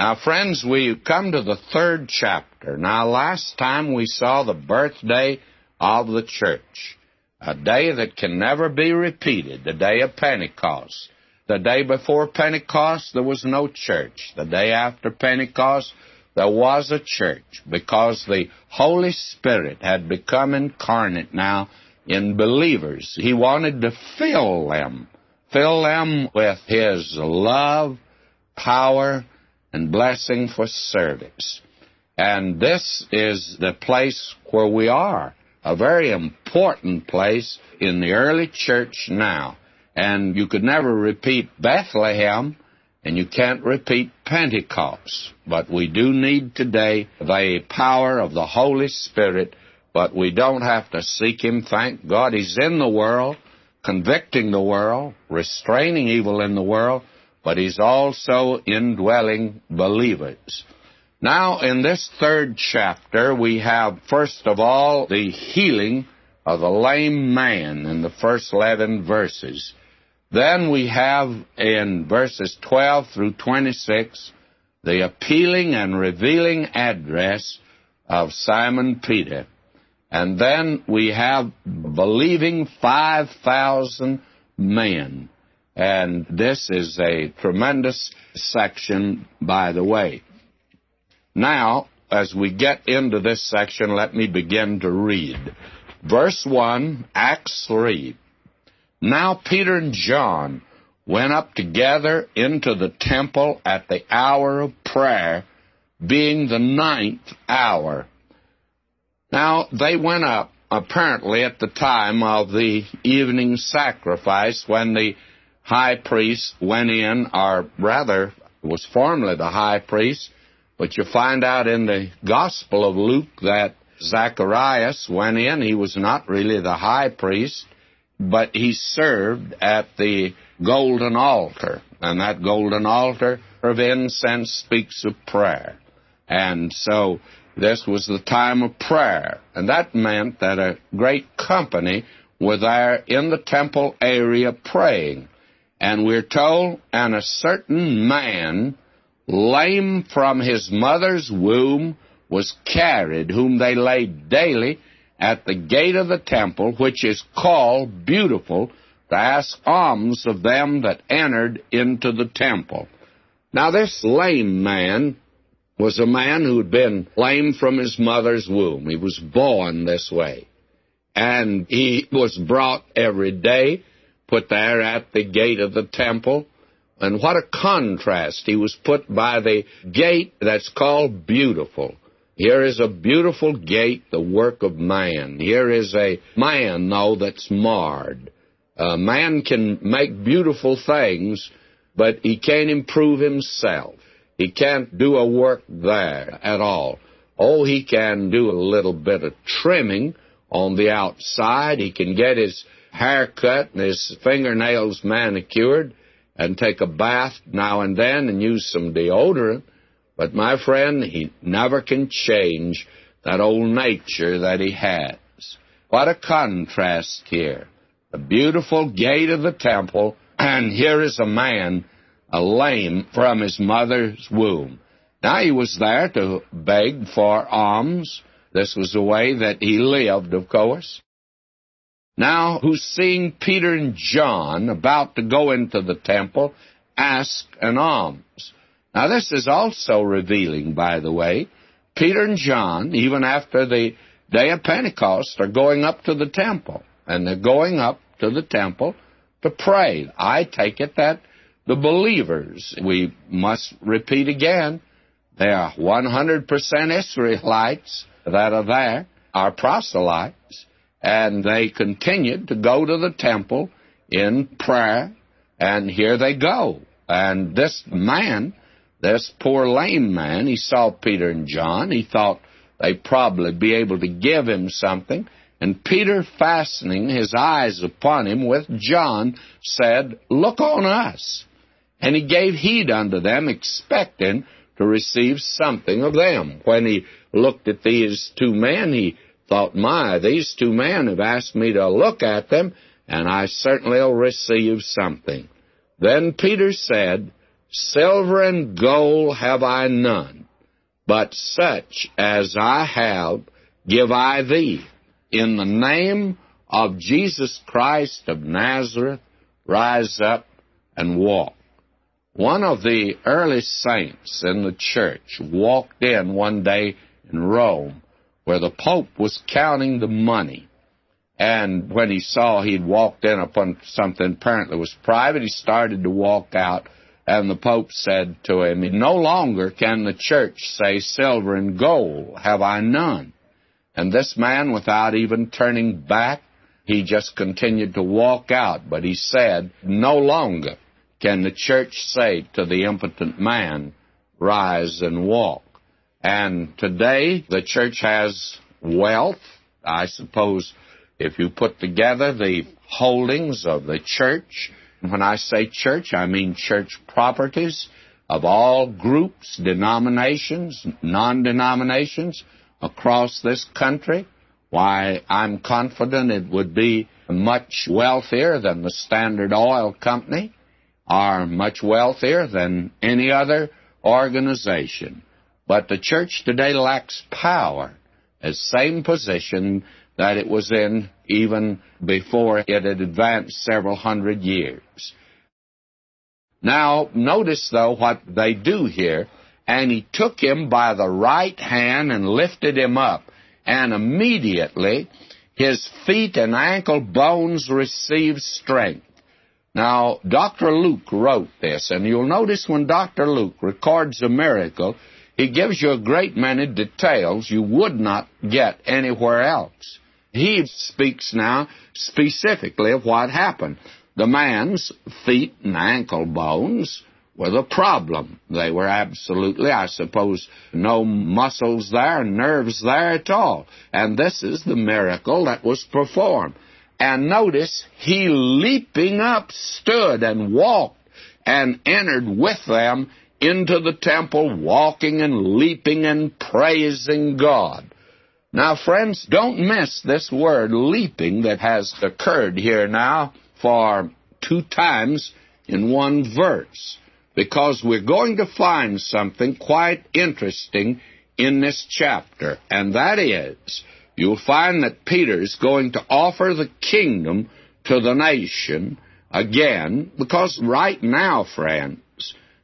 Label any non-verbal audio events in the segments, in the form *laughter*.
Now, friends, we come to the third chapter. Now, last time we saw the birthday of the church, a day that can never be repeated, the day of Pentecost. The day before Pentecost, there was no church. The day after Pentecost, there was a church because the Holy Spirit had become incarnate now in believers. He wanted to fill them, fill them with His love, power, and blessing for service. And this is the place where we are, a very important place in the early church now. And you could never repeat Bethlehem, and you can't repeat Pentecost. But we do need today the power of the Holy Spirit, but we don't have to seek Him. Thank God He's in the world, convicting the world, restraining evil in the world, but He's also indwelling believers. Now, in this third chapter, we have, first of all, the healing of the lame man in the first 11 verses. Then we have in verses 12 through 26 the appealing and revealing address of Simon Peter. And then we have believing 5,000 men. And this is a tremendous section, by the way. Now, as we get into this section, let me begin to read. Verse 1, Acts 3. Now Peter and John went up together into the temple at the hour of prayer, being the ninth hour. Now they went up apparently at the time of the evening sacrifice when the high priest went in, or rather, was formerly the high priest, but you find out in the Gospel of Luke that Zacharias went in. He was not really the high priest, but he served at the golden altar. And that golden altar of incense speaks of prayer. And so this was the time of prayer. And that meant that a great company were there in the temple area praying. And we're told, and a certain man, lame from his mother's womb, was carried, whom they laid daily at the gate of the temple, which is called Beautiful, to ask alms of them that entered into the temple. Now, this lame man was a man who had been lame from his mother's womb. He was born this way. And he was brought every day put there at the gate of the temple. And what a contrast. He was put by the gate that's called Beautiful. Here is a beautiful gate, the work of man. Here is a man, though, that's marred. A man can make beautiful things, but he can't improve himself. He can't do a work there at all. Oh, he can do a little bit of trimming on the outside. He can get his haircut and his fingernails manicured and take a bath now and then and use some deodorant. But my friend, he never can change that old nature that he has. What a contrast here. The beautiful gate of the temple, and here is a man, a lame from his mother's womb. Now he was there to beg for alms. This was the way that he lived, of course now who's seeing Peter and John about to go into the temple ask an alms. Now, this is also revealing, by the way. Peter and John, even after the day of Pentecost, are going up to the temple. And they're going up to the temple to pray. I take it that the believers, we must repeat again, they are 100% Israelites that are there, are proselytes, and they continued to go to the temple in prayer, and here they go. And this man, this poor lame man, he saw Peter and John. He thought they'd probably be able to give him something. And Peter, fastening his eyes upon him with John, said, Look on us. And he gave heed unto them, expecting to receive something of them. When he looked at these two men, he thought, my, these two men have asked me to look at them, and I certainly will receive something. Then Peter said, Silver and gold have I none, but such as I have give I thee. In the name of Jesus Christ of Nazareth, rise up and walk. One of the early saints in the church walked in one day in Rome where the Pope was counting the money. And when he saw he'd walked in upon something apparently was private, he started to walk out. And the Pope said to him, No longer can the church say, Silver and gold have I none. And this man, without even turning back, he just continued to walk out. But he said, No longer can the church say to the impotent man, Rise and walk. And today, the church has wealth. I suppose if you put together the holdings of the church, and when I say church, I mean church properties of all groups, denominations, non denominations across this country. Why, I'm confident it would be much wealthier than the Standard Oil Company, or much wealthier than any other organization. But the church today lacks power, the same position that it was in even before it had advanced several hundred years. Now, notice though what they do here. And he took him by the right hand and lifted him up. And immediately his feet and ankle bones received strength. Now, Dr. Luke wrote this, and you'll notice when Dr. Luke records a miracle, he gives you a great many details you would not get anywhere else. He speaks now specifically of what happened. The man's feet and ankle bones were the problem. They were absolutely, I suppose, no muscles there, nerves there at all. And this is the miracle that was performed. And notice, he leaping up stood and walked and entered with them into the temple, walking and leaping and praising God. Now, friends, don't miss this word leaping that has occurred here now for two times in one verse, because we're going to find something quite interesting in this chapter, and that is you'll find that Peter is going to offer the kingdom to the nation again, because right now, friends,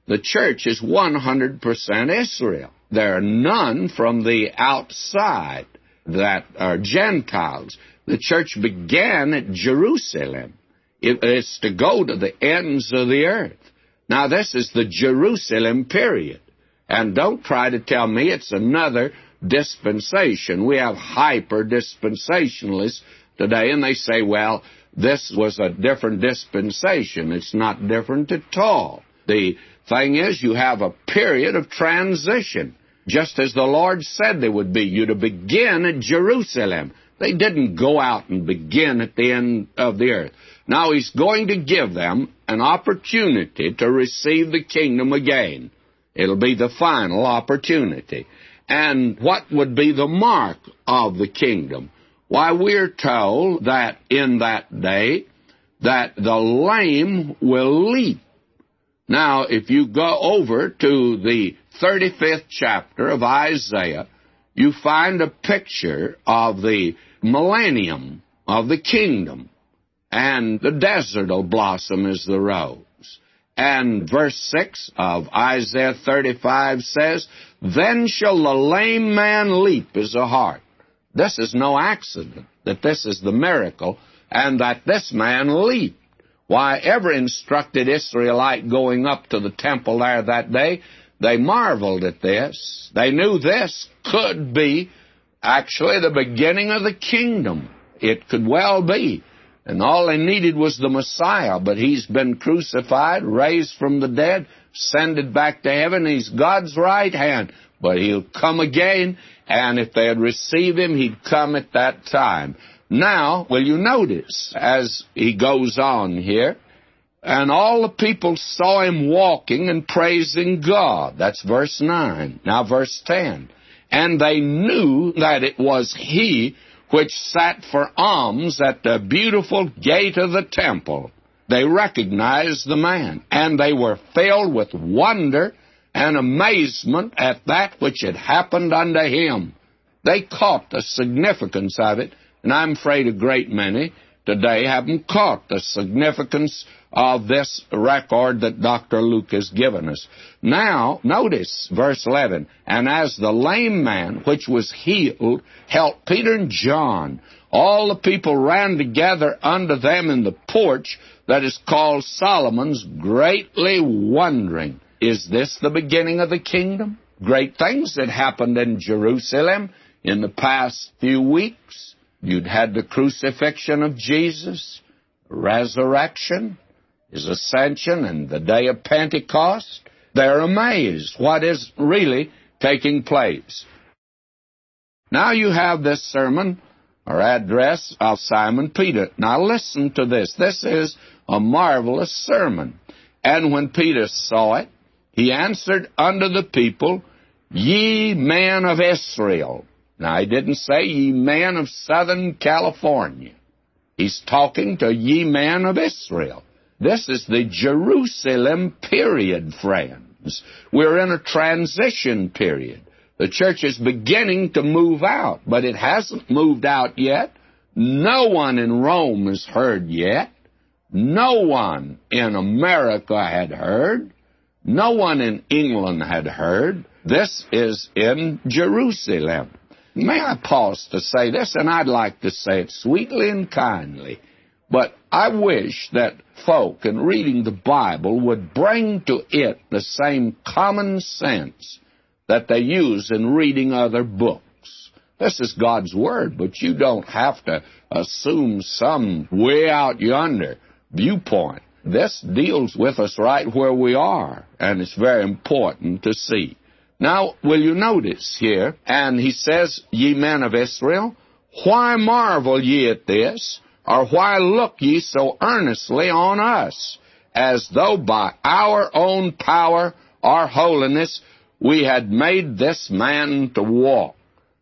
the church is 100% Israel. There are none from the outside that are Gentiles. The church began at Jerusalem. It is to go to the ends of the earth. Now, this is the Jerusalem period. And don't try to tell me it's another dispensation. We have hyper dispensationalists today, and they say, well, this was a different dispensation. It's not different at all. The thing is, you have a period of transition just as the Lord said they would be. You to begin at Jerusalem. They didn't go out and begin at the end of the earth. Now He's going to give them an opportunity to receive the kingdom again. It'll be the final opportunity. And what would be the mark of the kingdom? Why, we're told that in that day, that the lame will leap. Now, if you go over to the 35th chapter of Isaiah, you find a picture of the millennium of the kingdom. And the desert will blossom as the rose. And verse 6 of Isaiah 35 says, Then shall the lame man leap as a hart. This is no accident, that this is the miracle, and that this man leaped. Why, every instructed Israelite going up to the temple there that day they marveled at this. They knew this could be actually the beginning of the kingdom. It could well be. And all they needed was the Messiah, but he's been crucified, raised from the dead, ascended back to heaven. He's God's right hand. But he'll come again, and if they had received him, he'd come at that time. Now, will you notice, as he goes on here, and all the people saw him walking and praising God. That's verse 9. Now, verse 10. And they knew that it was he which sat for alms at the beautiful gate of the temple. They recognized the man, and they were filled with wonder and amazement at that which had happened unto him. They caught the significance of it, and I'm afraid a great many today haven't caught the significance of this record that Dr. Luke has given us. Now, notice verse 11. And as the lame man which was healed helped Peter and John, all the people ran together unto them in the porch that is called Solomon's, greatly wondering, Is this the beginning of the kingdom? Great things that happened in Jerusalem in the past few weeks. You'd had the crucifixion of Jesus, resurrection, his ascension, and the day of Pentecost. They're amazed what is really taking place. Now you have this sermon or address of Simon Peter. Now listen to this. This is a marvelous sermon. And when Peter saw it, he answered unto the people, Ye men of Israel. Now, he didn't say ye men of Southern California. He's talking to ye men of Israel. This is the Jerusalem period, friends. We're in a transition period. The church is beginning to move out, but it hasn't moved out yet. No one in Rome has heard yet. No one in America had heard. No one in England had heard. This is in Jerusalem. May I pause to say this, and I'd like to say it sweetly and kindly. But I wish that folk in reading the Bible would bring to it the same common sense that they use in reading other books. This is God's Word, but you don't have to assume some way out yonder viewpoint. This deals with us right where we are, and it's very important to see. Now, will you notice here, and he says, Ye men of Israel, why marvel ye at this, or why look ye so earnestly on us, as though by our own power or holiness we had made this man to walk?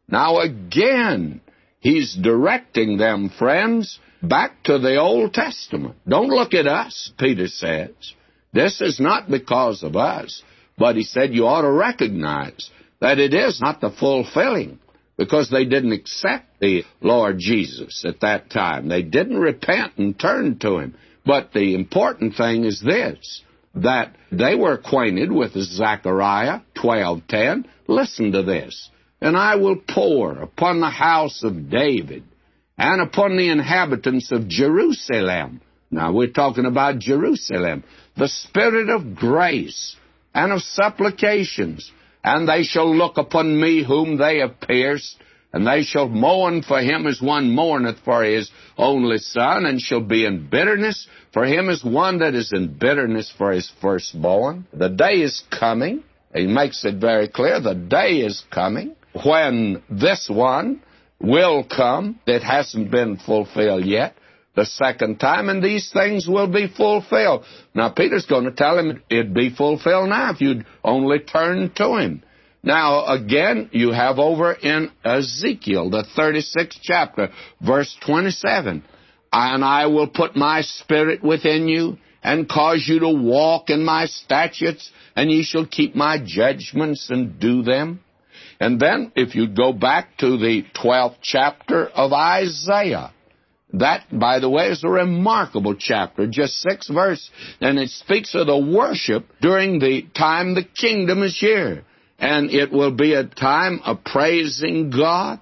Now again, he's directing them, friends, back to the Old Testament. Don't look at us, Peter says. This is not because of us. But he said you ought to recognize that it is not the fulfilling because they didn't accept the Lord Jesus at that time. They didn't repent and turn to him. But the important thing is this that they were acquainted with Zechariah 12:10. Listen to this. And I will pour upon the house of David and upon the inhabitants of Jerusalem. Now we're talking about Jerusalem. The spirit of grace and of supplications. And they shall look upon me whom they have pierced, and they shall mourn for him as one mourneth for his only son, and shall be in bitterness for him as one that is in bitterness for his firstborn. The day is coming. He makes it very clear the day is coming when this one will come that hasn't been fulfilled yet the second time, and these things will be fulfilled. Now, Peter's going to tell him it'd be fulfilled now if you'd only turn to him. Now, again, you have over in Ezekiel, the 36th chapter, verse 27, and I will put my spirit within you and cause you to walk in my statutes, and ye shall keep my judgments and do them. And then, if you go back to the 12th chapter of Isaiah, that, by the way, is a remarkable chapter, just six verses, and it speaks of the worship during the time the kingdom is here. And it will be a time of praising God.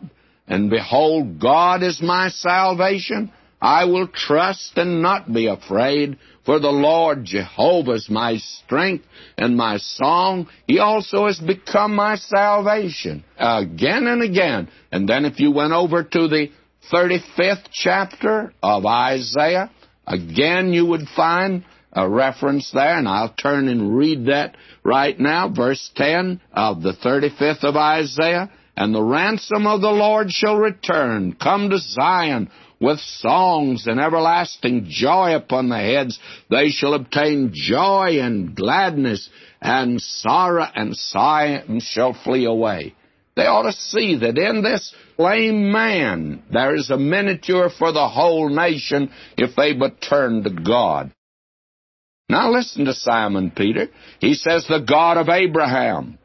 And behold, God is my salvation. I will trust and not be afraid, for the Lord Jehovah is my strength and my song. He also has become my salvation. Again and again. And then if you went over to the 35th chapter of Isaiah. Again, you would find a reference there, and I'll turn and read that right now. Verse 10 of the 35th of Isaiah. And the ransom of the Lord shall return. Come to Zion with songs and everlasting joy upon the heads. They shall obtain joy and gladness, and sorrow and sighing shall flee away. They ought to see that in this lame man there is a miniature for the whole nation if they but turn to God. Now listen to Simon Peter. He says, The God of Abraham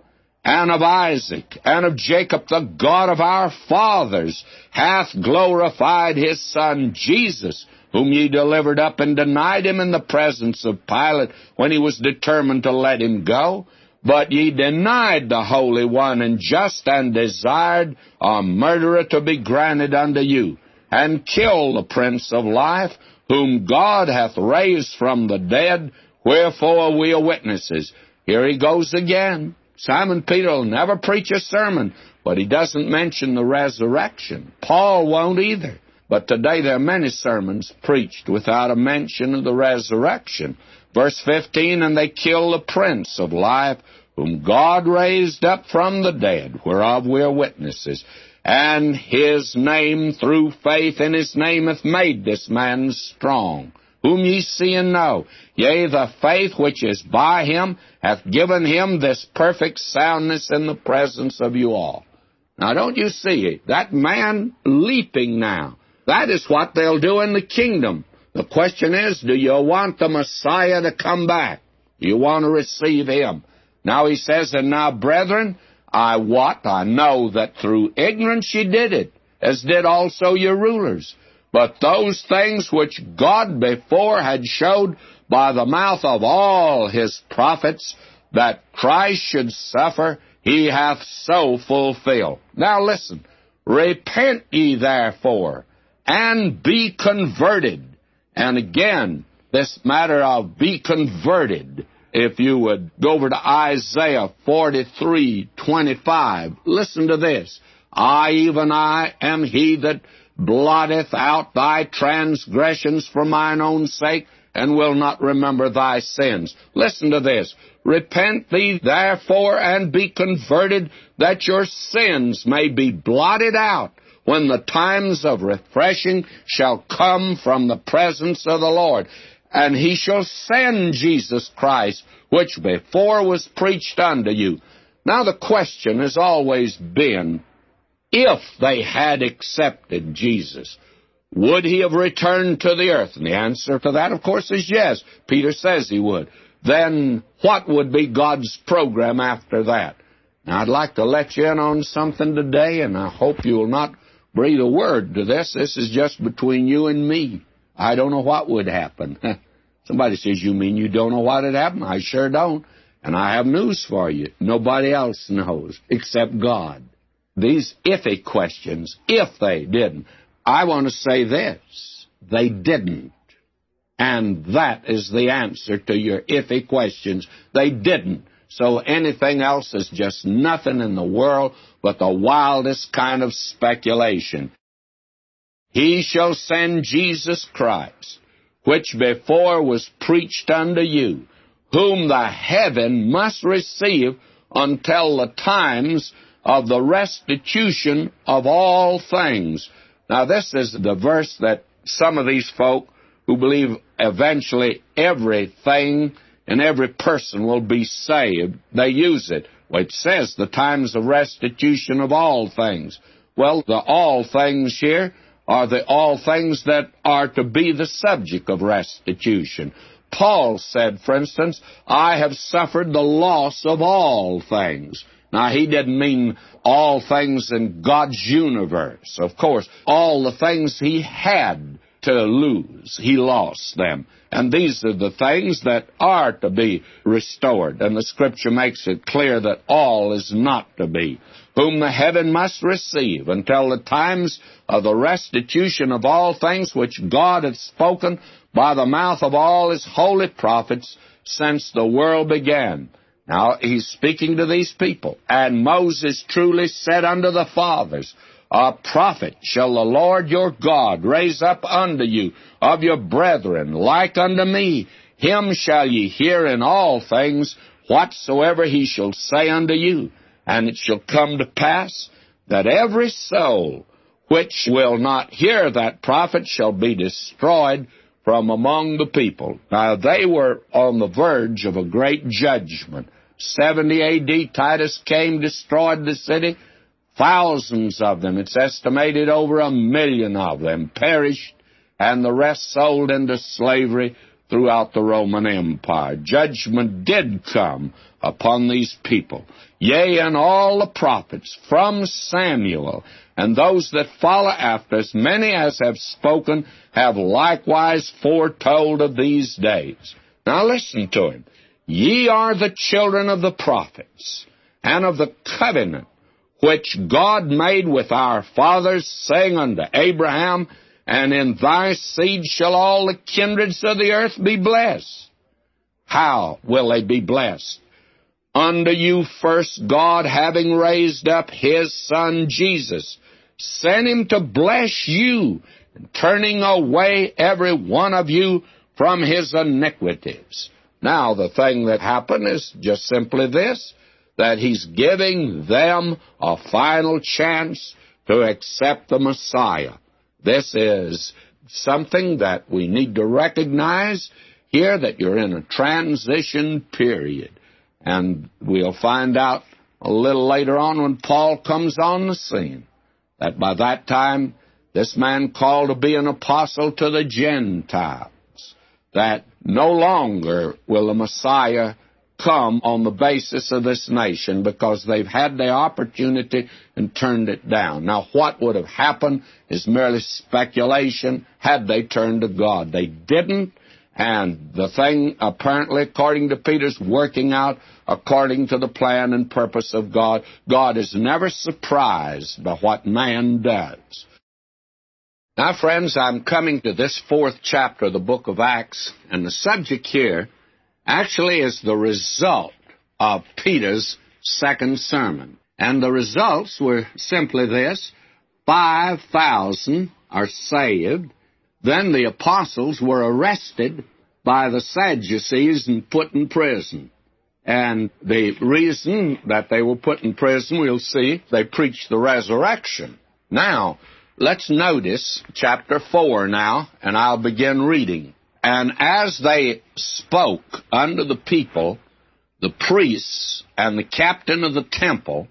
and of Isaac and of Jacob, the God of our fathers, hath glorified his Son Jesus, whom ye delivered up and denied him in the presence of Pilate when he was determined to let him go. But ye denied the Holy One and just and desired a murderer to be granted unto you, and killed the Prince of Life, whom God hath raised from the dead, wherefore we are witnesses. Here he goes again. Simon Peter will never preach a sermon, but he doesn't mention the resurrection. Paul won't either. But today there are many sermons preached without a mention of the resurrection. Verse 15, And they kill the Prince of Life, whom God raised up from the dead, whereof we are witnesses. And his name, through faith in his name, hath made this man strong whom ye see and know. Yea, the faith which is by him hath given him this perfect soundness in the presence of you all. Now, don't you see that man leaping now? That is what they'll do in the kingdom. The question is, do you want the Messiah to come back? Do you want to receive him? Now he says, and now, brethren, I wot, I know that through ignorance ye did it, as did also your rulers. But those things which God before had showed by the mouth of all his prophets that Christ should suffer, he hath so fulfilled. Now listen. Repent ye therefore, and be converted. And again, this matter of be converted, if you would go over to Isaiah 43, 25, listen to this. I, even I, am he that blotteth out thy transgressions for mine own sake, and will not remember thy sins. Listen to this. Repent thee therefore and be converted, that your sins may be blotted out when the times of refreshing shall come from the presence of the Lord. And he shall send Jesus Christ, which before was preached unto you. Now the question has always been, if they had accepted Jesus, would he have returned to the earth? And the answer to that, of course, is yes. Peter says he would. Then what would be God's program after that? Now, I'd like to let you in on something today, and I hope you will not breathe a word to this. This is just between you and me. I don't know what would happen. *laughs* Somebody says, You mean you don't know what would happen? I sure don't. And I have news for you. Nobody else knows *laughs* except God these iffy questions, if they didn't. I want to say this they didn't. And that is the answer to your iffy questions. They didn't. So anything else is just nothing in the world but the wildest kind of speculation. He shall send Jesus Christ, which before was preached unto you, whom the heaven must receive until the times of the restitution of all things. Now, this is the verse that some of these folk who believe eventually everything and every person will be saved, they use it. It says the times of restitution of all things. Well, the all things here are the all things that are to be the subject of restitution. Paul said, for instance, I have suffered the loss of all things. Now, he didn't mean all things in God's universe. Of course, all the things he had to lose, he lost them. And these are the things that are to be restored. And the scripture makes it clear that all is not to be. Whom the heaven must receive until the times of the restitution of all things which God hath spoken by the mouth of all his holy prophets since the world began. Now, he's speaking to these people. And Moses truly said unto the fathers, A prophet shall the Lord your God raise up unto you of your brethren, like unto me. Him shall ye hear in all things whatsoever he shall say unto you. And it shall come to pass that every soul which will not hear that prophet shall be destroyed from among the people. Now, they were on the verge of a great judgment. 70 AD, Titus came, destroyed the city. Thousands of them, it's estimated over a million of them, perished, and the rest sold into slavery throughout the Roman Empire. Judgment did come upon these people. Yea, and all the prophets from Samuel and those that follow after, as many as have spoken, have likewise foretold of these days. Now listen to him. Ye are the children of the prophets, and of the covenant which God made with our fathers, saying unto Abraham, And in thy seed shall all the kindreds of the earth be blessed. How will they be blessed? Unto you first God, having raised up his Son Jesus, sent him to bless you, turning away every one of you from his iniquities. Now, the thing that happened is just simply this that he's giving them a final chance to accept the Messiah. This is something that we need to recognize here that you're in a transition period. And we'll find out a little later on when Paul comes on the scene that by that time this man called to be an apostle to the Gentiles, that no longer will the Messiah come on the basis of this nation because they've had the opportunity and turned it down. Now, what would have happened is merely speculation had they turned to God. They didn't, and the thing, apparently, according to Peter's, working out according to the plan and purpose of God. God is never surprised by what man does. Now, friends, I'm coming to this fourth chapter of the book of Acts, and the subject here actually is the result of Peter's second sermon. And the results were simply this 5,000 are saved, then the apostles were arrested by the Sadducees and put in prison. And the reason that they were put in prison, we'll see, they preached the resurrection. Now, let's notice chapter 4 now, and I'll begin reading. And as they spoke unto the people, the priests and the captain of the temple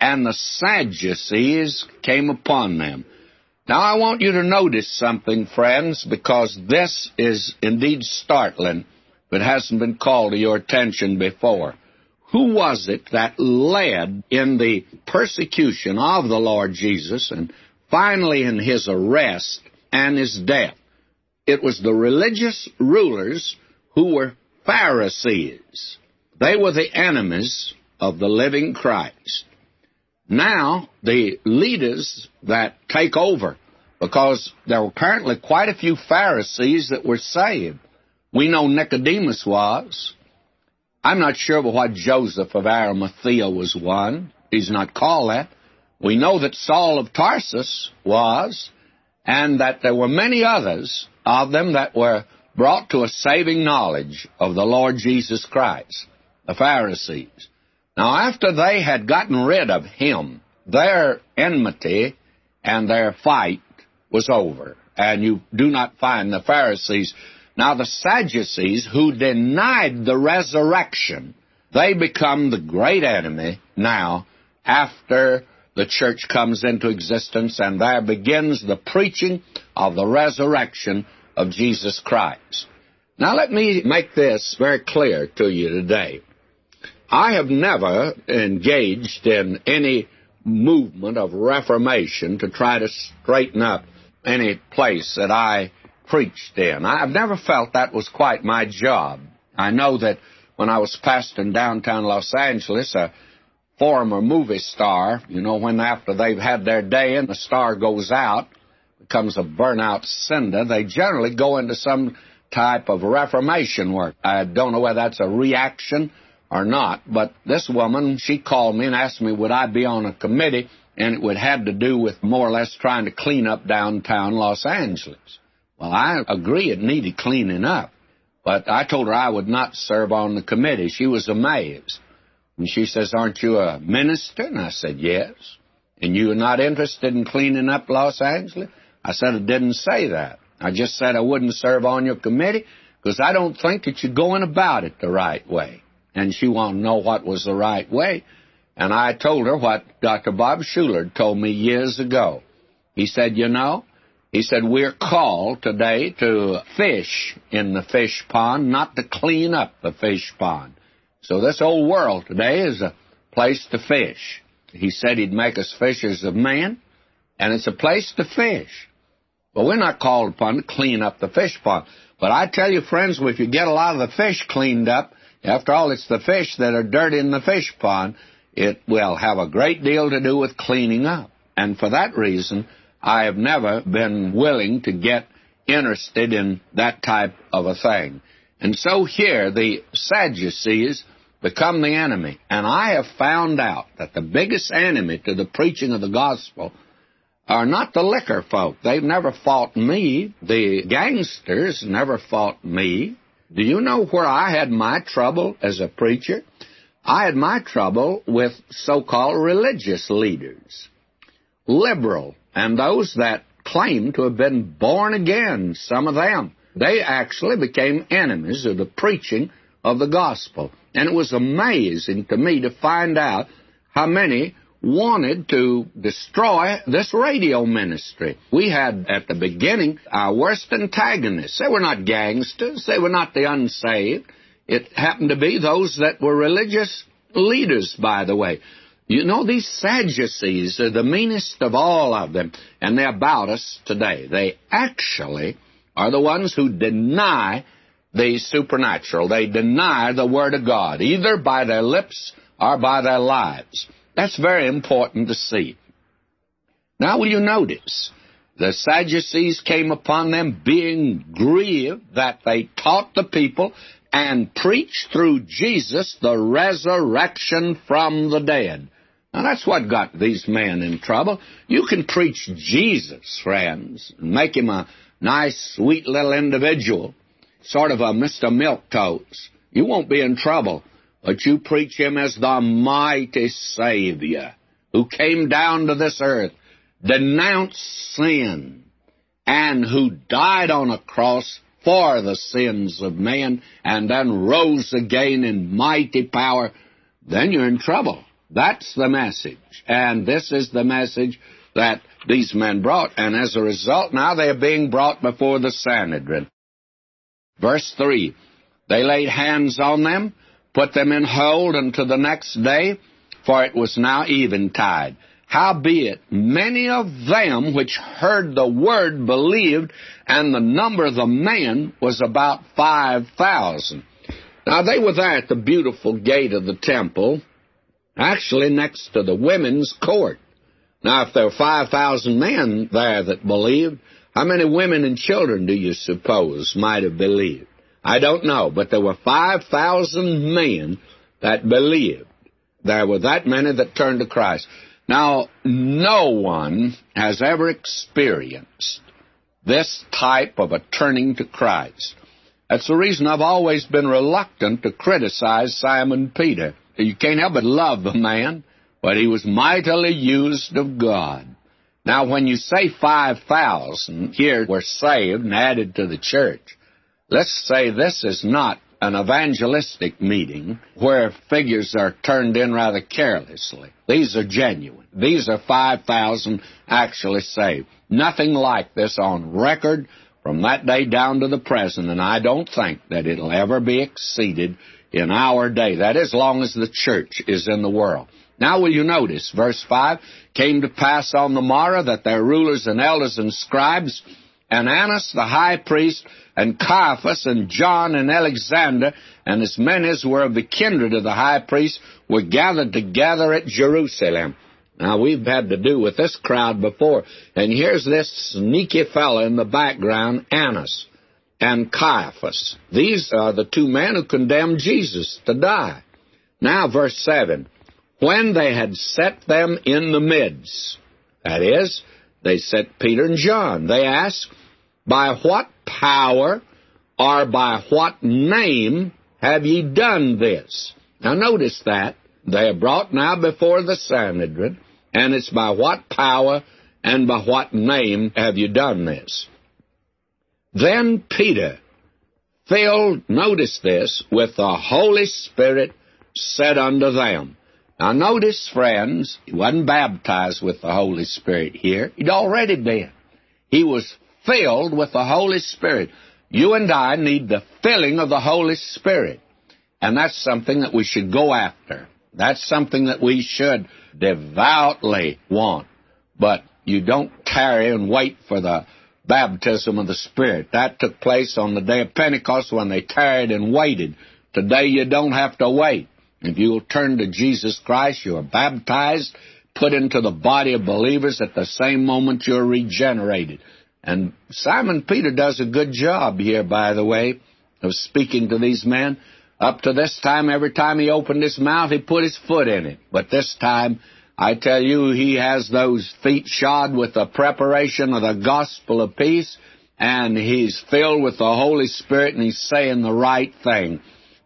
and the Sadducees came upon them. Now I want you to notice something, friends, because this is indeed startling, but hasn't been called to your attention before. Who was it that led in the persecution of the Lord Jesus and finally in his arrest and his death? It was the religious rulers who were Pharisees. They were the enemies of the living Christ. Now, the leaders that take over, because there were apparently quite a few Pharisees that were saved. We know Nicodemus was. I'm not sure what Joseph of Arimathea was one. He's not called that. We know that Saul of Tarsus was, and that there were many others of them that were brought to a saving knowledge of the Lord Jesus Christ, the Pharisees. Now, after they had gotten rid of him, their enmity and their fight was over. And you do not find the Pharisees. Now, the Sadducees, who denied the resurrection, they become the great enemy now after the church comes into existence, and there begins the preaching of the resurrection of Jesus Christ. Now, let me make this very clear to you today. I have never engaged in any movement of reformation to try to straighten up any place that I preached in. I've never felt that was quite my job. I know that when I was pastoring downtown Los Angeles, a former movie star, you know, when after they've had their day and the star goes out, becomes a burnout cinder, they generally go into some type of reformation work. I don't know whether that's a reaction or not. But this woman, she called me and asked me would I be on a committee, and it would have to do with more or less trying to clean up downtown Los Angeles. Well, I agree it needed cleaning up, but I told her I would not serve on the committee. She was amazed. And she says, Aren't you a minister? And I said, Yes. And you are not interested in cleaning up Los Angeles? I said, I didn't say that. I just said I wouldn't serve on your committee because I don't think that you're going about it the right way and she wanted to know what was the right way. And I told her what Dr. Bob Shuler told me years ago. He said, You know, He said, We're called today to fish in the fish pond, not to clean up the fish pond. So this old world today is a place to fish. He said He'd make us fishers of men, and it's a place to fish. But we're not called upon to clean up the fish pond. But I tell you, friends, if you get a lot of the fish cleaned up, after all, it's the fish that are dirty in the fish pond, it will have a great deal to do with cleaning up. And for that reason, I have never been willing to get interested in that type of a thing. And so here, the Sadducees become the enemy. And I have found out that the biggest enemy to the preaching of the gospel are not the liquor folk. They've never fought me. The gangsters never fought me. Do you know where I had my trouble as a preacher? I had my trouble with so-called religious leaders, liberal, and those that claim to have been born again, some of them. They actually became enemies of the preaching of the gospel. And it was amazing to me to find out how many wanted to destroy this radio ministry. We had at the beginning our worst antagonists. They were not gangsters, they were not the unsaved. It happened to be those that were religious leaders, by the way. You know, these Sadducees are the meanest of all of them, and they're about us today. They actually are the ones who deny the supernatural. They deny the Word of God, either by their lips or by their lives. That's very important to see. Now, will you notice? The Sadducees came upon them being grieved that they taught the people and preached through Jesus the resurrection from the dead. Now, that's what got these men in trouble. You can preach Jesus, friends, and make him a nice, sweet little individual, sort of a Mr. Milquetoast. You won't be in trouble but you preach him as the mighty Savior who came down to this earth, denounced sin, and who died on a cross for the sins of man and then rose again in mighty power, then you're in trouble. That's the message. And this is the message that these men brought. And as a result, now they are being brought before the Sanhedrin. Verse 3 They laid hands on them put them in hold until the next day, for it was now eventide. Howbeit, many of them which heard the word believed, and the number of the men was about five thousand. Now they were there at the beautiful gate of the temple, actually next to the women's court. Now, if there were 5,000 men there that believed, how many women and children do you suppose might have believed? I don't know, but there were 5,000 men that believed. There were that many that turned to Christ. Now, no one has ever experienced this type of a turning to Christ. That's the reason I've always been reluctant to criticize Simon Peter. You can't help but love the man, but he was mightily used of God. Now, when you say 5,000 here were saved and added to the church, Let's say this is not an evangelistic meeting where figures are turned in rather carelessly. These are genuine. These are 5,000 actually saved. Nothing like this on record from that day down to the present, and I don't think that it'll ever be exceeded in our day. That as long as the church is in the world. Now will you notice, verse 5, came to pass on the morrow that their rulers and elders and scribes and Annas the high priest, and Caiaphas, and John, and Alexander, and as many as were of the kindred of the high priest, were gathered together at Jerusalem. Now, we've had to do with this crowd before, and here's this sneaky fellow in the background, Annas and Caiaphas. These are the two men who condemned Jesus to die. Now, verse 7 When they had set them in the midst, that is, they set Peter and John. They asked, By what power or by what name have ye done this? Now notice that. They are brought now before the Sanhedrin, and it's by what power and by what name have you done this? Then Peter, filled, notice this, with the Holy Spirit, said unto them, now notice, friends, he wasn't baptized with the Holy Spirit here. He'd already been. He was filled with the Holy Spirit. You and I need the filling of the Holy Spirit. And that's something that we should go after. That's something that we should devoutly want. But you don't tarry and wait for the baptism of the Spirit. That took place on the day of Pentecost when they tarried and waited. Today you don't have to wait. If you will turn to Jesus Christ, you are baptized, put into the body of believers at the same moment you're regenerated. And Simon Peter does a good job here, by the way, of speaking to these men. Up to this time, every time he opened his mouth, he put his foot in it. But this time, I tell you, he has those feet shod with the preparation of the gospel of peace, and he's filled with the Holy Spirit, and he's saying the right thing.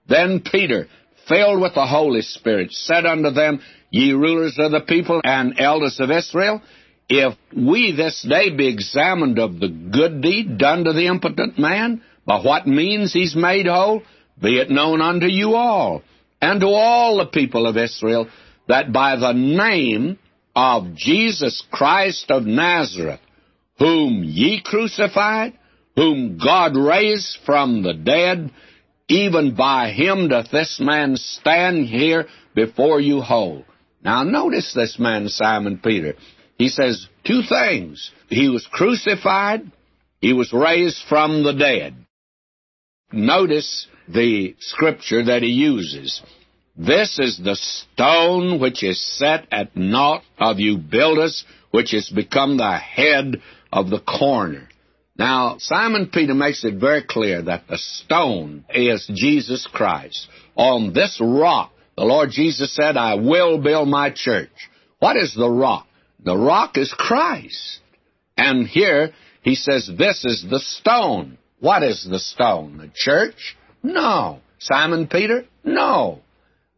Then Peter, filled with the Holy Spirit, said unto them, Ye rulers of the people and elders of Israel, if we this day be examined of the good deed done to the impotent man, by what means he's made whole, be it known unto you all, and to all the people of Israel, that by the name of Jesus Christ of Nazareth, whom ye crucified, whom God raised from the dead, even by him doth this man stand here before you whole. Now notice this man, Simon Peter. He says two things. He was crucified, he was raised from the dead. Notice the scripture that he uses. This is the stone which is set at naught of you builders, which has become the head of the corner. Now, Simon Peter makes it very clear that the stone is Jesus Christ. On this rock, the Lord Jesus said, I will build my church. What is the rock? The rock is Christ. And here he says, This is the stone. What is the stone? The church? No. Simon Peter? No.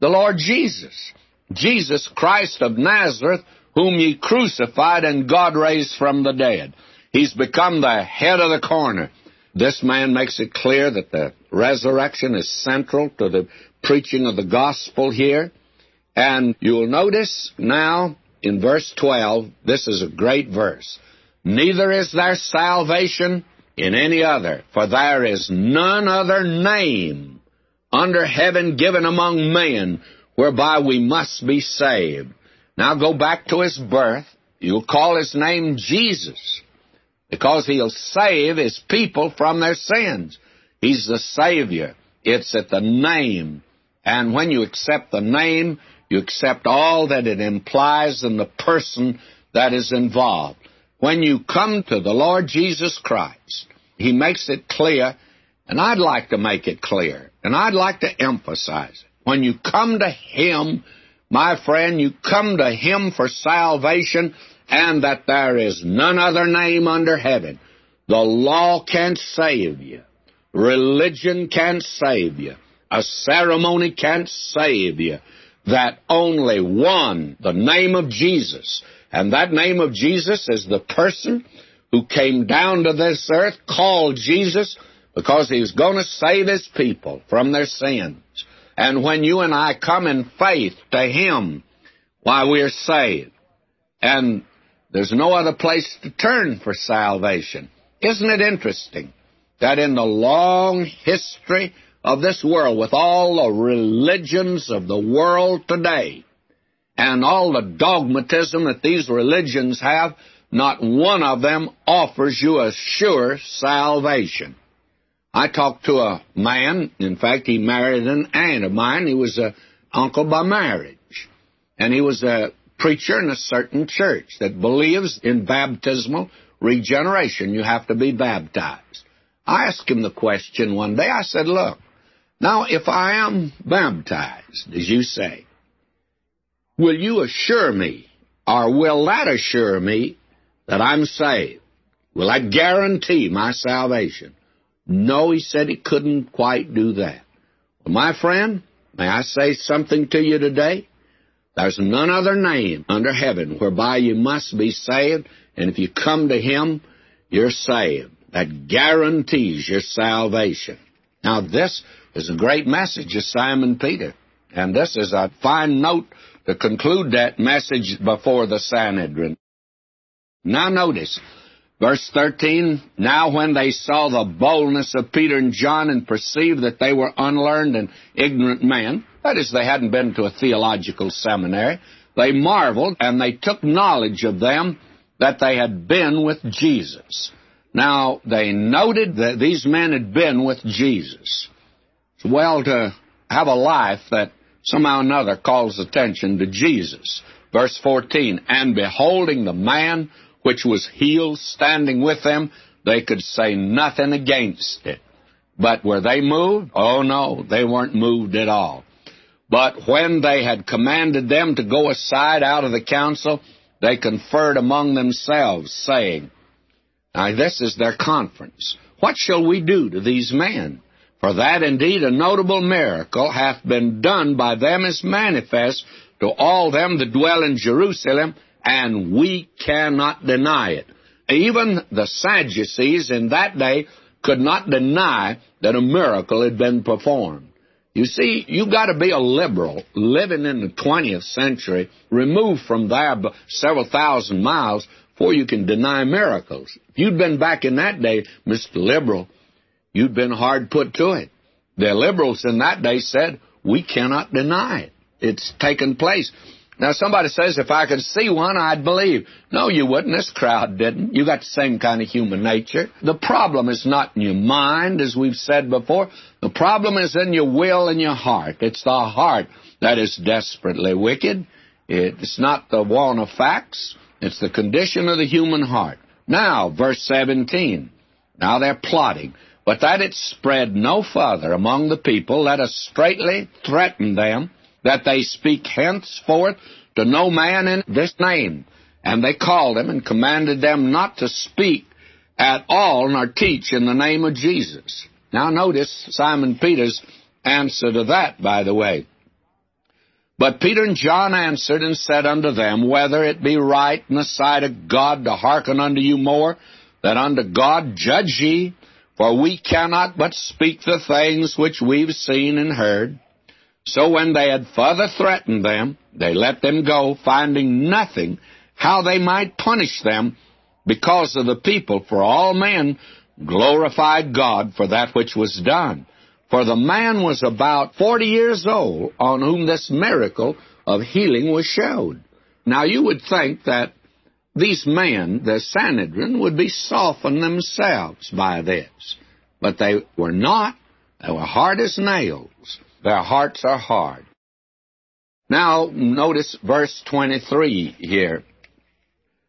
The Lord Jesus. Jesus Christ of Nazareth, whom ye crucified and God raised from the dead. He's become the head of the corner. This man makes it clear that the resurrection is central to the preaching of the gospel here. And you'll notice now in verse 12, this is a great verse. Neither is there salvation in any other, for there is none other name under heaven given among men whereby we must be saved. Now go back to his birth. You'll call his name Jesus because he'll save his people from their sins. He's the Savior. It's at the name. And when you accept the name, you accept all that it implies in the person that is involved. When you come to the Lord Jesus Christ, He makes it clear, and I'd like to make it clear, and I'd like to emphasize it. When you come to Him, my friend, you come to Him for salvation and that there is none other name under heaven. The law can't save you. Religion can't save you. A ceremony can't save you. That only one, the name of Jesus, and that name of Jesus is the person who came down to this earth called Jesus because he was going to save his people from their sins. And when you and I come in faith to him, why we're saved. And there's no other place to turn for salvation. Isn't it interesting that in the long history of this world, with all the religions of the world today, and all the dogmatism that these religions have, not one of them offers you a sure salvation. I talked to a man, in fact, he married an aunt of mine. He was an uncle by marriage. And he was a preacher in a certain church that believes in baptismal regeneration. You have to be baptized. I asked him the question one day. I said, Look, now if I am baptized, as you say, will you assure me, or will that assure me that I'm saved? Will that guarantee my salvation? No, he said he couldn't quite do that. Well, my friend, may I say something to you today? There's none other name under heaven whereby you must be saved, and if you come to Him, you're saved. That guarantees your salvation. Now, this is a great message of Simon Peter, and this is a fine note to conclude that message before the Sanhedrin. Now, notice, Verse 13, Now when they saw the boldness of Peter and John and perceived that they were unlearned and ignorant men, that is, they hadn't been to a theological seminary, they marveled and they took knowledge of them that they had been with Jesus. Now, they noted that these men had been with Jesus. Well to have a life that somehow or another calls attention to Jesus. Verse 14, And beholding the man which was healed standing with them, they could say nothing against it. But were they moved? Oh no, they weren't moved at all. But when they had commanded them to go aside out of the council, they conferred among themselves, saying, Now this is their conference. What shall we do to these men? For that indeed a notable miracle hath been done by them is manifest to all them that dwell in Jerusalem, and we cannot deny it. Even the Sadducees in that day could not deny that a miracle had been performed. You see, you've got to be a liberal living in the 20th century, removed from there several thousand miles, before you can deny miracles. If you'd been back in that day, Mr. Liberal, you'd been hard put to it. The liberals in that day said, we cannot deny it. It's taken place. Now, somebody says, if I could see one, I'd believe. No, you wouldn't. This crowd didn't. You got the same kind of human nature. The problem is not in your mind, as we've said before. The problem is in your will and your heart. It's the heart that is desperately wicked. It's not the want of facts. It's the condition of the human heart. Now, verse 17. Now they're plotting. But that it spread no further among the people, let us straightly threaten them that they speak henceforth to no man in this name. And they called them and commanded them not to speak at all nor teach in the name of Jesus. Now notice Simon Peter's answer to that, by the way. But Peter and John answered and said unto them, Whether it be right in the sight of God to hearken unto you more than unto God, judge ye, for we cannot but speak the things which we've seen and heard. So when they had further threatened them, they let them go, finding nothing how they might punish them because of the people, for all men glorified God for that which was done. For the man was about forty years old on whom this miracle of healing was showed. Now you would think that these men, the Sanhedrin, would be softened themselves by this. But they were not. They were hard as nails. Their hearts are hard. Now, notice verse 23 here.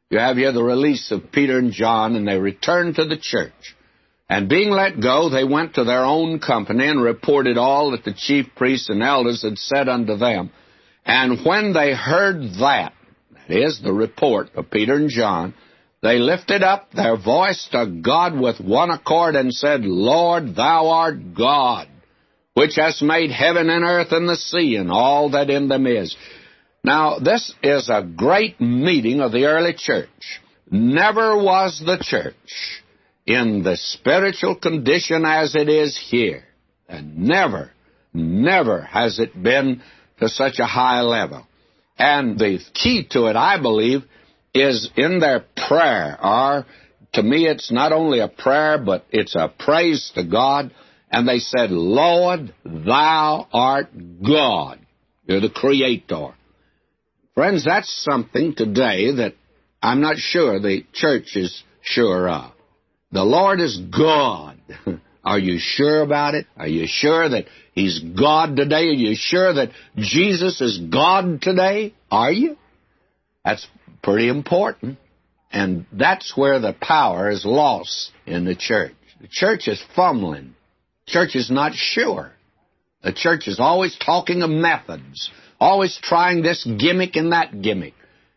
You have here the release of Peter and John, and they returned to the church. And being let go, they went to their own company and reported all that the chief priests and elders had said unto them. And when they heard that, is the report of Peter and John, they lifted up their voice to God with one accord and said, Lord, thou art God, which hast made heaven and earth and the sea and all that in them is. Now, this is a great meeting of the early church. Never was the church in the spiritual condition as it is here. And never, never has it been to such a high level. And the key to it, I believe, is in their prayer. Or, to me, it's not only a prayer, but it's a praise to God and they said, Lord, thou art God. You're the creator. Friends, that's something today that I'm not sure the church is sure of. The Lord is God. *laughs* Are you sure about it? Are you sure that He's God today? Are you sure that Jesus is God today? Are you? That's pretty important. And that's where the power is lost in the church. The church is fumbling. The Church is not sure. The church is always talking of methods, always trying this gimmick and that gimmick.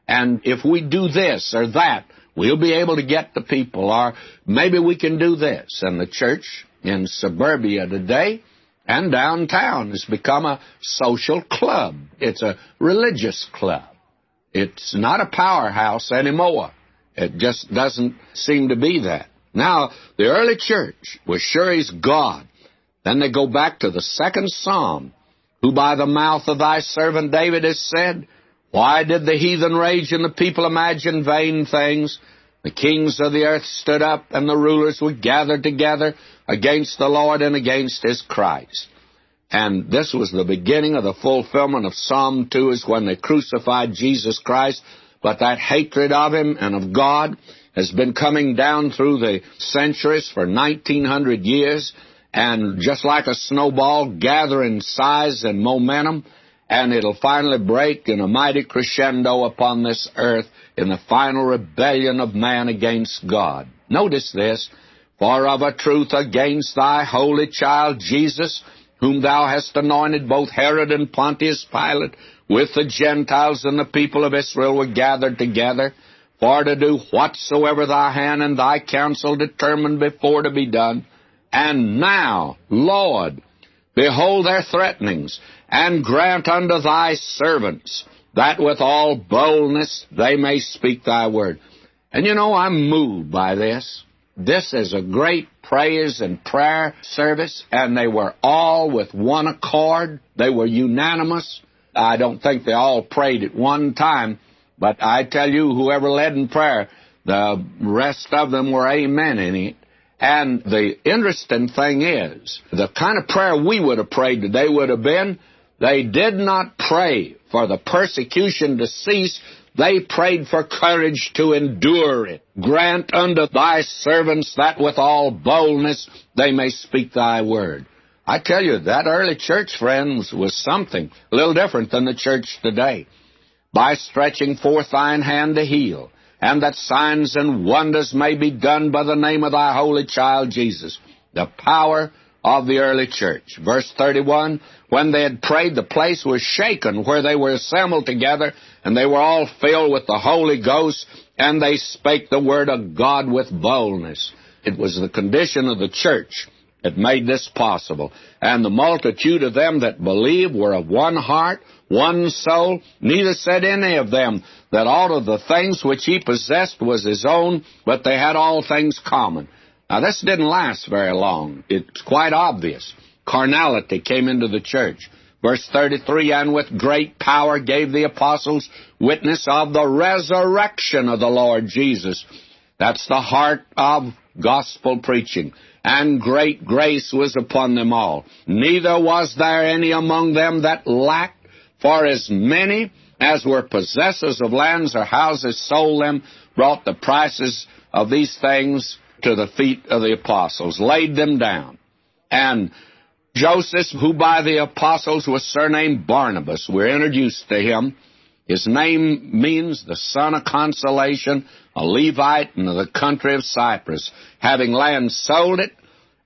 And if we do this or that, we'll be able to get the people, or maybe we can do this. And the church in suburbia today and downtown has become a social club. It's a religious club. It's not a powerhouse anymore. It just doesn't seem to be that. Now, the early church was sure he's God. Then they go back to the second psalm, who by the mouth of thy servant David has said, Why did the heathen rage and the people imagine vain things? The kings of the earth stood up, and the rulers were gathered together against the Lord and against his Christ. And this was the beginning of the fulfillment of Psalm 2 is when they crucified Jesus Christ. But that hatred of him and of God has been coming down through the centuries for 1900 years and just like a snowball gathering size and momentum and it'll finally break in a mighty crescendo upon this earth in the final rebellion of man against God. Notice this, for of a truth against thy holy child Jesus, whom thou hast anointed, both Herod and Pontius Pilate, with the Gentiles and the people of Israel were gathered together, for to do whatsoever thy hand and thy counsel determined before to be done. And now, Lord, behold their threatenings, and grant unto thy servants that with all boldness they may speak thy word. And you know, I'm moved by this. This is a great praise and prayer service, and they were all with one accord. They were unanimous. I don't think they all prayed at one time, but I tell you, whoever led in prayer, the rest of them were amen in it. And the interesting thing is, the kind of prayer we would have prayed today would have been, they did not pray for the persecution to cease. They prayed for courage to endure it. Grant unto thy servants that with all boldness they may speak thy word. I tell you, that early church, friends, was something a little different than the church today. By stretching forth thine hand to heal, and that signs and wonders may be done by the name of thy holy child Jesus. The power of the early church. Verse 31, when they had prayed, the place was shaken where they were assembled together, and they were all filled with the Holy Ghost, and they spake the word of God with boldness. It was the condition of the church that made this possible. And the multitude of them that believed were of one heart, one soul. Neither said any of them that all of the things which he possessed was his own, but they had all things common. Now, this didn't last very long. It's quite obvious. Carnality came into the church. Verse 33, and with great power gave the apostles witness of the resurrection of the Lord Jesus. That's the heart of gospel preaching. And great grace was upon them all. Neither was there any among them that lacked, for as many as were possessors of lands or houses sold them, brought the prices of these things to the feet of the apostles, laid them down. And Joseph, who by the apostles was surnamed Barnabas, we're introduced to him. His name means the son of consolation, a Levite in the country of Cyprus. Having land, sold it,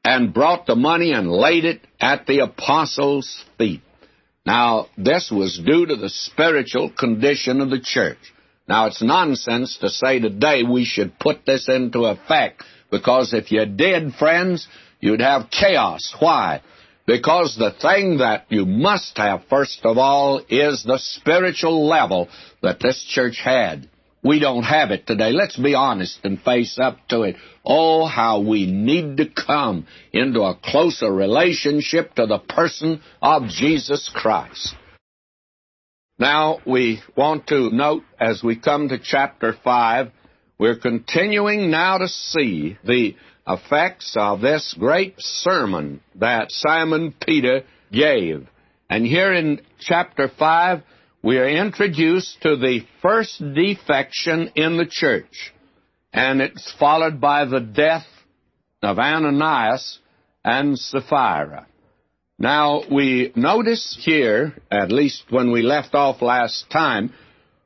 and brought the money and laid it at the apostles' feet. Now, this was due to the spiritual condition of the church. Now, it's nonsense to say today we should put this into effect because if you did, friends, you'd have chaos. Why? Because the thing that you must have, first of all, is the spiritual level that this church had. We don't have it today. Let's be honest and face up to it. Oh, how we need to come into a closer relationship to the person of Jesus Christ. Now, we want to note as we come to chapter 5 we're continuing now to see the effects of this great sermon that Simon Peter gave. And here in chapter 5, we are introduced to the first defection in the church. And it's followed by the death of Ananias and Sapphira. Now, we notice here, at least when we left off last time,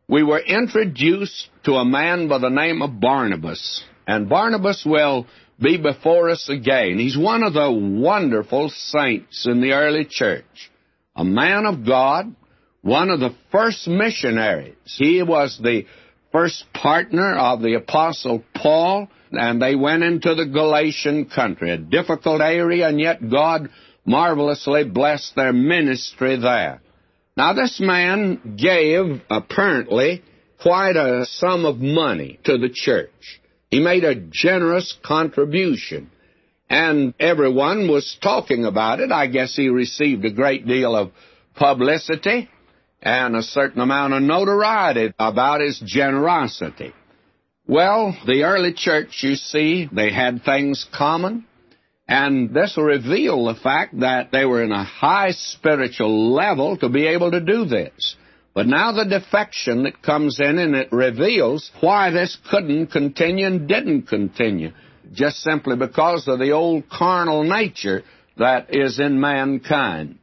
we were introduced to a man by the name of Barnabas. And Barnabas will be before us again. He's one of the wonderful saints in the early church. A man of God, one of the first missionaries. He was the first partner of the Apostle Paul, and they went into the Galatian country, a difficult area, and yet God marvelously blessed their ministry there. Now, this man gave, apparently, quite a sum of money to the church. He made a generous contribution. And everyone was talking about it. I guess he received a great deal of publicity and a certain amount of notoriety about his generosity. Well, the early church, you see, they had things common. And this will reveal the fact that they were in a high spiritual level to be able to do this. But now the defection that comes in and it reveals why this couldn't continue and didn't continue. Just simply because of the old carnal nature that is in mankind.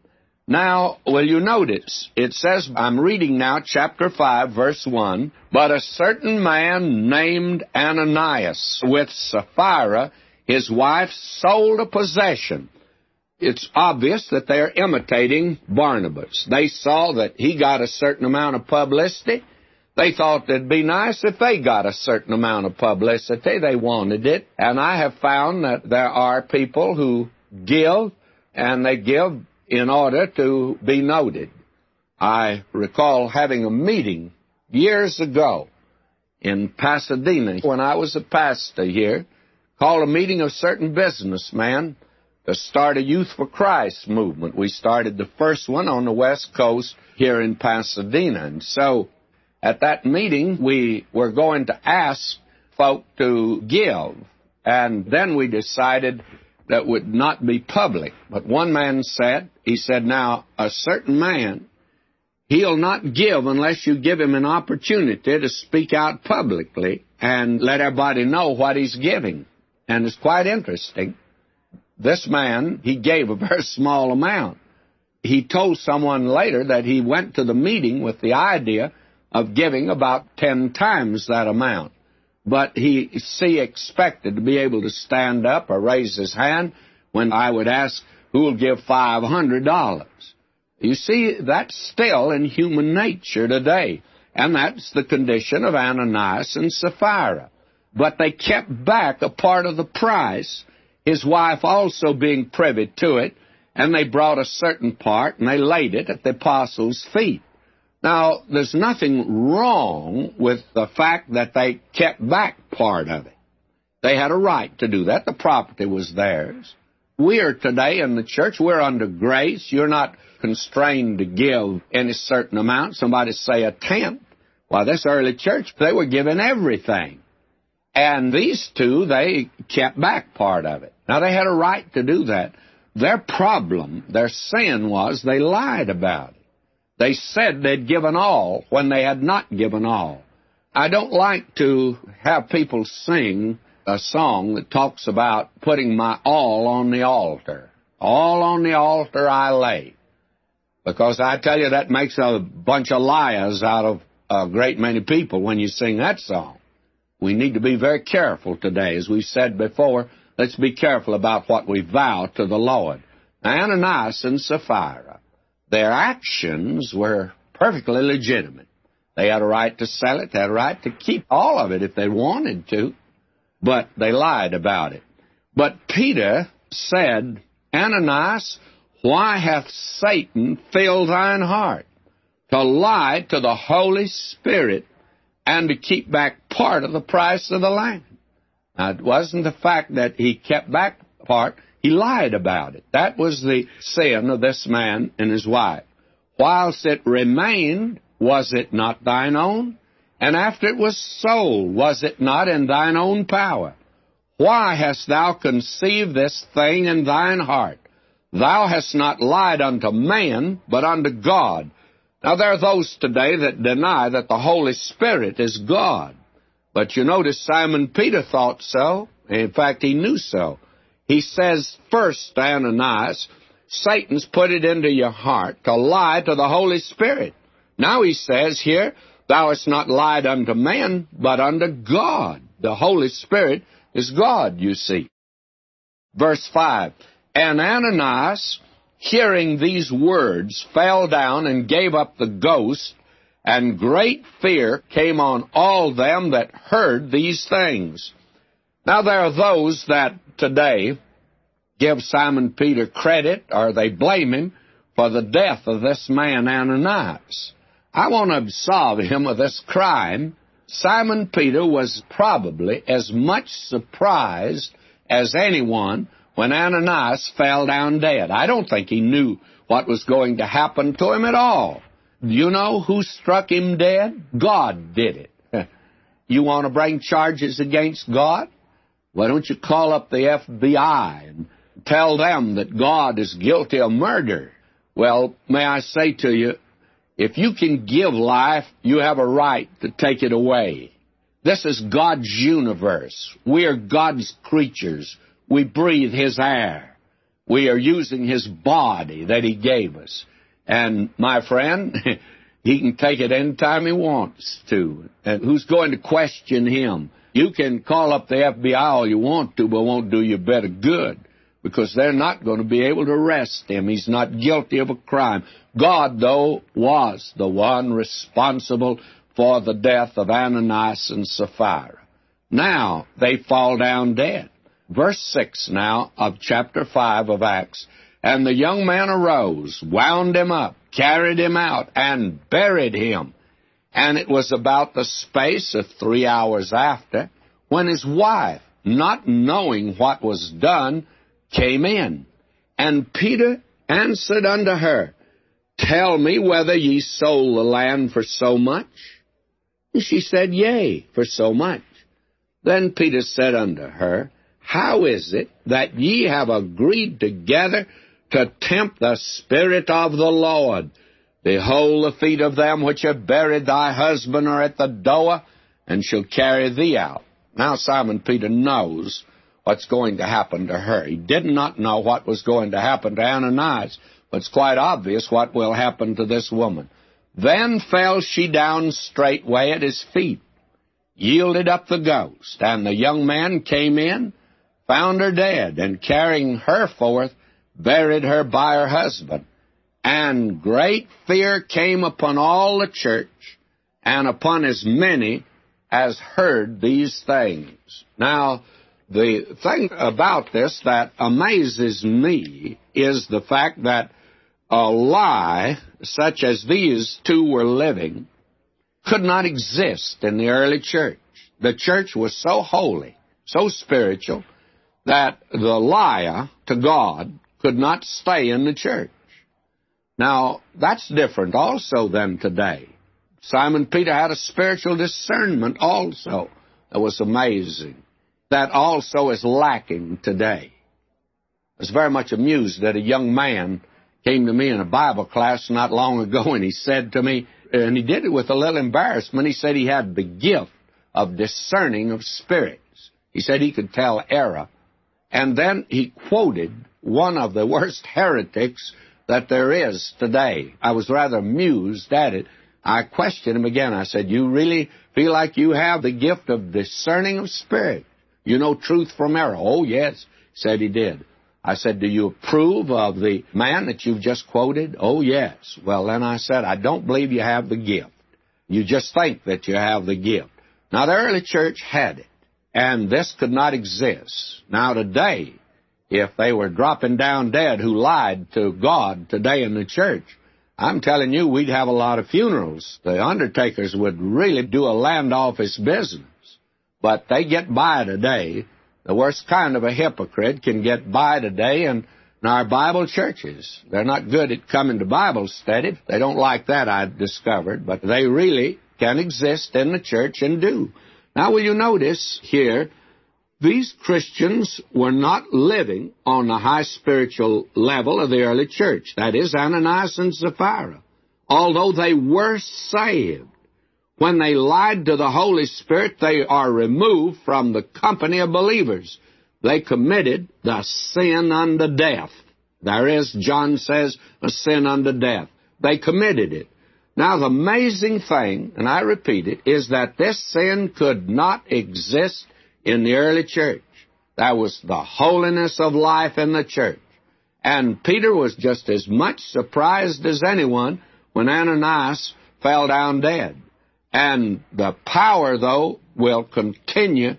Now, will you notice? It says, I'm reading now chapter 5, verse 1, But a certain man named Ananias with Sapphira, his wife, sold a possession. It's obvious that they're imitating Barnabas. They saw that he got a certain amount of publicity. They thought it'd be nice if they got a certain amount of publicity. They wanted it. And I have found that there are people who give, and they give in order to be noted. I recall having a meeting years ago in Pasadena when I was a pastor here, called a meeting of certain businessmen to start a Youth for Christ movement. We started the first one on the West Coast here in Pasadena. And so at that meeting, we were going to ask folk to give. And then we decided that would not be public. But one man said, he said, now, a certain man, he'll not give unless you give him an opportunity to speak out publicly and let everybody know what he's giving. And it's quite interesting. This man, he gave a very small amount. He told someone later that he went to the meeting with the idea of giving about ten times that amount but he see expected to be able to stand up or raise his hand when I would ask who will give five hundred dollars. You see, that's still in human nature today, and that's the condition of Ananias and Sapphira. But they kept back a part of the price, his wife also being privy to it, and they brought a certain part and they laid it at the apostles' feet. Now, there's nothing wrong with the fact that they kept back part of it. They had a right to do that. The property was theirs. We are today in the church, we're under grace. You're not constrained to give any certain amount. Somebody say a tenth. Well, this early church, they were giving everything. And these two, they kept back part of it. Now, they had a right to do that. Their problem, their sin was they lied about it. They said they'd given all when they had not given all. I don't like to have people sing a song that talks about putting my all on the altar. All on the altar I lay. Because I tell you, that makes a bunch of liars out of a great many people when you sing that song. We need to be very careful today. As we said before, let's be careful about what we vow to the Lord. Ananias and Sapphira their actions were perfectly legitimate. They had a right to sell it, they had a right to keep all of it if they wanted to, but they lied about it. But Peter said, Ananias, why hath Satan filled thine heart to lie to the Holy Spirit and to keep back part of the price of the land? Now, it wasn't the fact that he kept back part, he lied about it. That was the sin of this man and his wife. Whilst it remained, was it not thine own? And after it was sold, was it not in thine own power? Why hast thou conceived this thing in thine heart? Thou hast not lied unto man, but unto God. Now there are those today that deny that the Holy Spirit is God. But you notice Simon Peter thought so. In fact, he knew so. He says first, Ananias, Satan's put it into your heart to lie to the Holy Spirit. Now he says here, Thou hast not lied unto man, but unto God. The Holy Spirit is God, you see. Verse 5 And Ananias, hearing these words, fell down and gave up the ghost, and great fear came on all them that heard these things. Now, there are those that today give Simon Peter credit or they blame him for the death of this man Ananias. I want to absolve him of this crime. Simon Peter was probably as much surprised as anyone when Ananias fell down dead. I don't think he knew what was going to happen to him at all. Do you know who struck him dead? God did it. *laughs* You want to bring charges against God? Why don't you call up the FBI and tell them that God is guilty of murder? Well, may I say to you, if you can give life, you have a right to take it away. This is God's universe. We are God's creatures. We breathe His air. We are using His body that He gave us. And my friend, *laughs* He can take it any time He wants to. And who's going to question Him? You can call up the FBI all you want to, but won't do you better good because they're not going to be able to arrest him. He's not guilty of a crime. God, though, was the one responsible for the death of Ananias and Sapphira. Now they fall down dead. Verse 6 now of chapter 5 of Acts. And the young man arose, wound him up, carried him out, and buried him. And it was about the space of three hours after when his wife, not knowing what was done, came in. And Peter answered unto her, Tell me whether ye sold the land for so much? And she said, Yea, for so much. Then Peter said unto her, How is it that ye have agreed together to tempt the Spirit of the Lord? Behold, the feet of them which have buried thy husband are at the door, and shall carry thee out. Now Simon Peter knows what's going to happen to her. He did not know what was going to happen to Ananias, but it's quite obvious what will happen to this woman. Then fell she down straightway at his feet, yielded up the ghost, and the young man came in, found her dead, and carrying her forth, buried her by her husband. And great fear came upon all the church, and upon as many as heard these things. Now, the thing about this that amazes me is the fact that a lie such as these two were living could not exist in the early church. The church was so holy, so spiritual, that the liar to God could not stay in the church. Now, that's different also than today. Simon Peter had a spiritual discernment also that was amazing that also is lacking today. I was very much amused that a young man came to me in a Bible class not long ago and he said to me, and he did it with a little embarrassment, he said he had the gift of discerning of spirits. He said he could tell error. And then he quoted one of the worst heretics that there is today. I was rather amused at it. I questioned him again. I said, You really feel like you have the gift of discerning of spirit? You know truth from error. Oh, yes, said he did. I said, Do you approve of the man that you've just quoted? Oh, yes. Well, then I said, I don't believe you have the gift. You just think that you have the gift. Now, the early church had it, and this could not exist. Now, today, if they were dropping down dead who lied to God today in the church, I'm telling you, we'd have a lot of funerals. The undertakers would really do a land office business. But they get by today. The worst kind of a hypocrite can get by today in, in our Bible churches. They're not good at coming to Bible study. They don't like that, I've discovered, but they really can exist in the church and do. Now, will you notice here, these Christians were not living on the high spiritual level of the early church. That is, Ananias and Sapphira. Although they were saved, when they lied to the Holy Spirit, they are removed from the company of believers. They committed the sin unto death. There is, John says, a sin unto death. They committed it. Now, the amazing thing, and I repeat it, is that this sin could not exist in the early church. That was the holiness of life in the church. And Peter was just as much surprised as anyone when Ananias fell down dead. And the power, though, will continue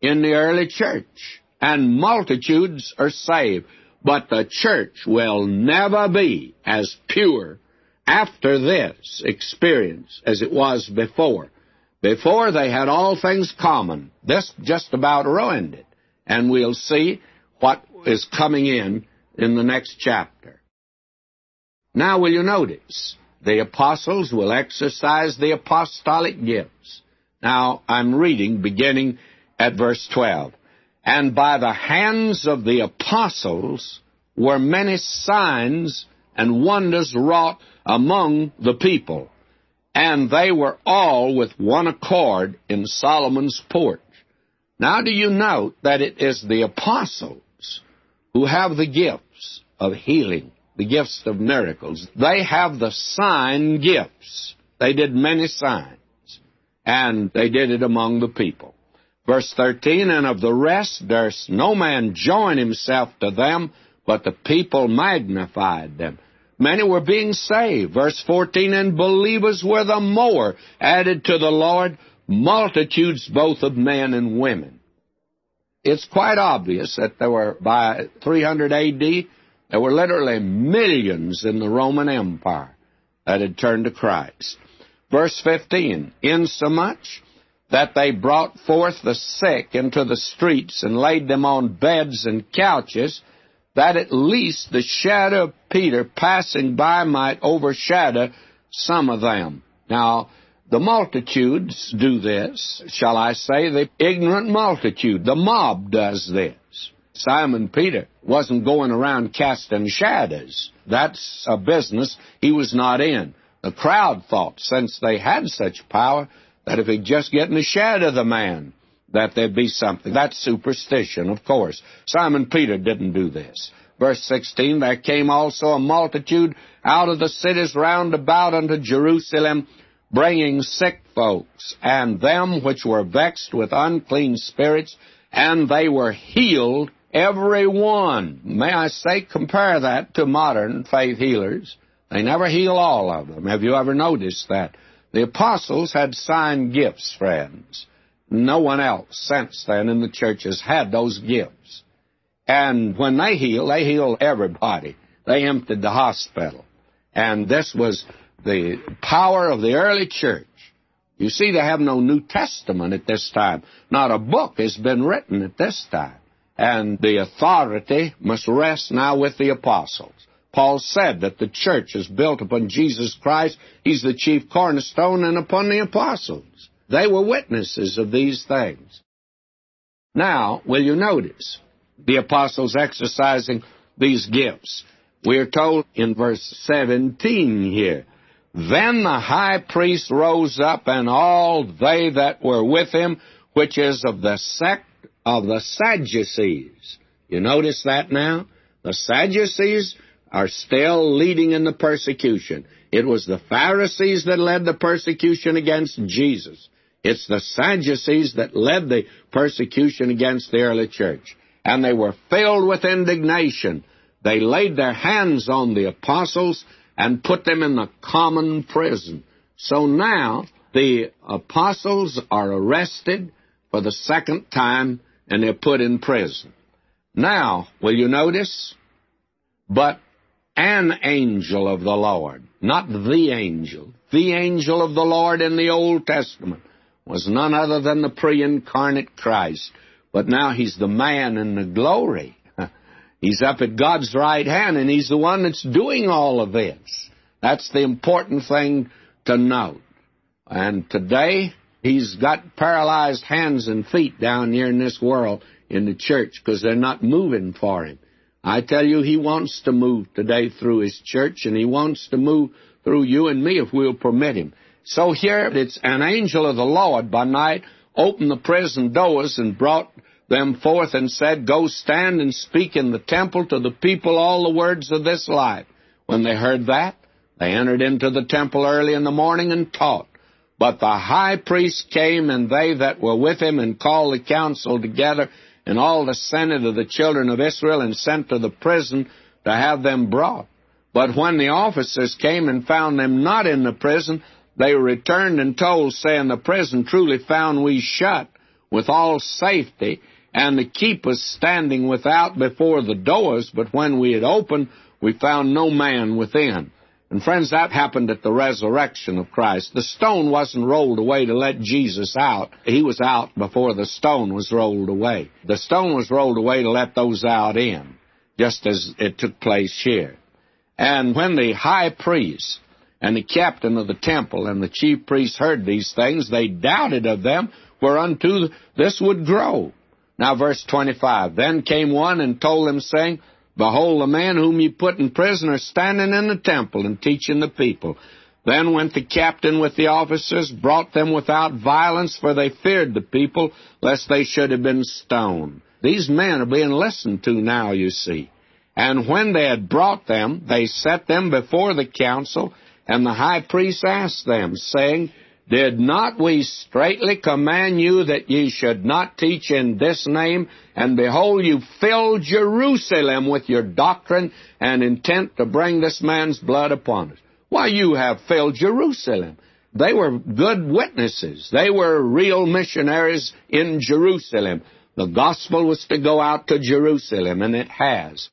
in the early church, and multitudes are saved. But the church will never be as pure after this experience as it was before. Before they had all things common. This just about ruined it. And we'll see what is coming in in the next chapter. Now, will you notice? The apostles will exercise the apostolic gifts. Now, I'm reading beginning at verse 12. And by the hands of the apostles were many signs and wonders wrought among the people. And they were all with one accord in Solomon's porch. Now, do you note that it is the apostles who have the gifts of healing, the gifts of miracles? They have the sign gifts. They did many signs, and they did it among the people. Verse 13, And of the rest durst no man join himself to them, but the people magnified them. Many were being saved. Verse 14, And believers were the more added to the Lord, multitudes both of men and women. It's quite obvious that there were, by 300 AD, there were literally millions in the Roman Empire that had turned to Christ. Verse 15, insomuch that they brought forth the sick into the streets and laid them on beds and couches, that at least the shadow of Peter passing by might overshadow some of them. Now, the multitudes do this, shall I say, the ignorant multitude, the mob does this. Simon Peter wasn't going around casting shadows. That's a business he was not in. The crowd thought, since they had such power, that if he'd just get in the shadow of the man, that there'd be something. That's superstition, of course. Simon Peter didn't do this. Verse 16, There came also a multitude out of the cities round about unto Jerusalem, bringing sick folks, and them which were vexed with unclean spirits, and they were healed, every one. May I say, compare that to modern faith healers. They never heal all of them. Have you ever noticed that? The apostles had sign gifts, friends. No one else since then in the churches had those gifts. And when they heal, they heal everybody. They emptied the hospital. And this was the power of the early church. You see, they have no New Testament at this time. Not a book has been written at this time. And the authority must rest now with the apostles. Paul said that the church is built upon Jesus Christ. He's the chief cornerstone and upon the apostles. They were witnesses of these things. Now, will you notice the apostles exercising these gifts? We are told in verse 17 here, Then the high priest rose up and all they that were with him, which is of the sect of the Sadducees. You notice that now? The Sadducees are still leading in the persecution. It was the Pharisees that led the persecution against Jesus. It's the Sadducees that led the persecution against the early church. And they were filled with indignation. They laid their hands on the apostles and put them in the common prison. So now the apostles are arrested for the second time and they're put in prison. Now, will you notice? But an angel of the Lord, not the angel. The angel of the Lord in the Old Testament was none other than the pre-incarnate Christ. But now he's the man in the glory. *laughs* He's up at God's right hand, and he's the one that's doing all of this. That's the important thing to note. And today, he's got paralyzed hands and feet down here in this world in the church because they're not moving for him. I tell you, He wants to move today through His church, and He wants to move through you and me if we'll permit Him. So here it's an angel of the Lord by night opened the prison doors and brought them forth and said, Go stand and speak in the temple to the people all the words of this life. When they heard that, they entered into the temple early in the morning and taught. But the high priest came and they that were with him and called the council together and all the senate of the children of Israel and sent to the prison to have them brought. But when the officers came and found them not in the prison, they returned and told, saying, The prison truly found we shut with all safety, and the keepers standing without before the doors, but when we had opened, we found no man within. And friends, that happened at the resurrection of Christ. The stone wasn't rolled away to let Jesus out. He was out before the stone was rolled away. The stone was rolled away to let those out in, just as it took place here. And when the high priest And the captain of the temple and the chief priests heard these things. They doubted of them whereunto this would grow. Now, verse 25. Then came one and told them, saying, Behold, the man whom ye put in prison is standing in the temple and teaching the people. Then went the captain with the officers, brought them without violence, for they feared the people, lest they should have been stoned. These men are being listened to now, you see. And when they had brought them, they set them before the council, and the high priest asked them, saying, Did not we straitly command you that ye should not teach in this name? And behold, you fill Jerusalem with your doctrine and intent to bring this man's blood upon us. Why, you have filled Jerusalem. They were good witnesses. They were real missionaries in Jerusalem. The gospel was to go out to Jerusalem, and it has.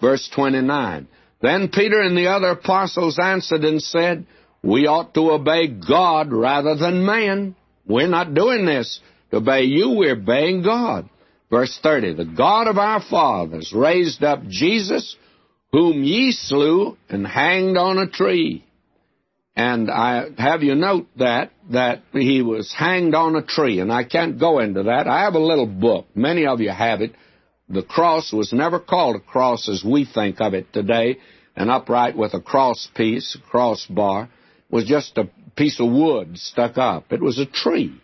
Verse 29. Then Peter and the other apostles answered and said, We ought to obey God rather than man. We're not doing this to obey you, we're obeying God. Verse 30. The God of our fathers raised up Jesus, whom ye slew and hanged on a tree. And I have you note that, that he was hanged on a tree, and I can't go into that. I have a little book. Many of you have it the cross was never called a cross as we think of it today, an upright with a cross piece, crossbar. Was just a piece of wood stuck up. It was a tree,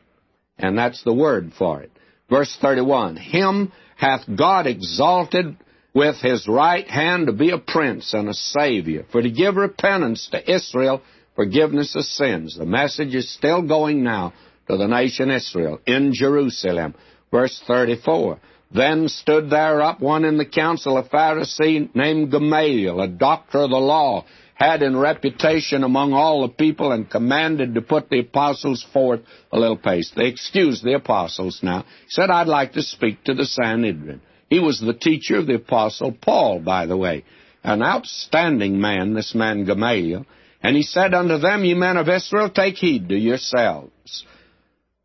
and that's the word for it. Verse 31, Him hath God exalted with his right hand to be a prince and a savior, for to give repentance to Israel, forgiveness of sins. The message is still going now to the nation Israel in Jerusalem. Verse 34, then stood there up one in the council, a Pharisee named Gamaliel, a doctor of the law, had in reputation among all the people, and commanded to put the apostles forth a little pace. They excused the apostles now. He said, I'd like to speak to the Sanhedrin. He was the teacher of the apostle Paul, by the way. An outstanding man, this man Gamaliel. And he said unto them, Ye men of Israel, take heed to yourselves.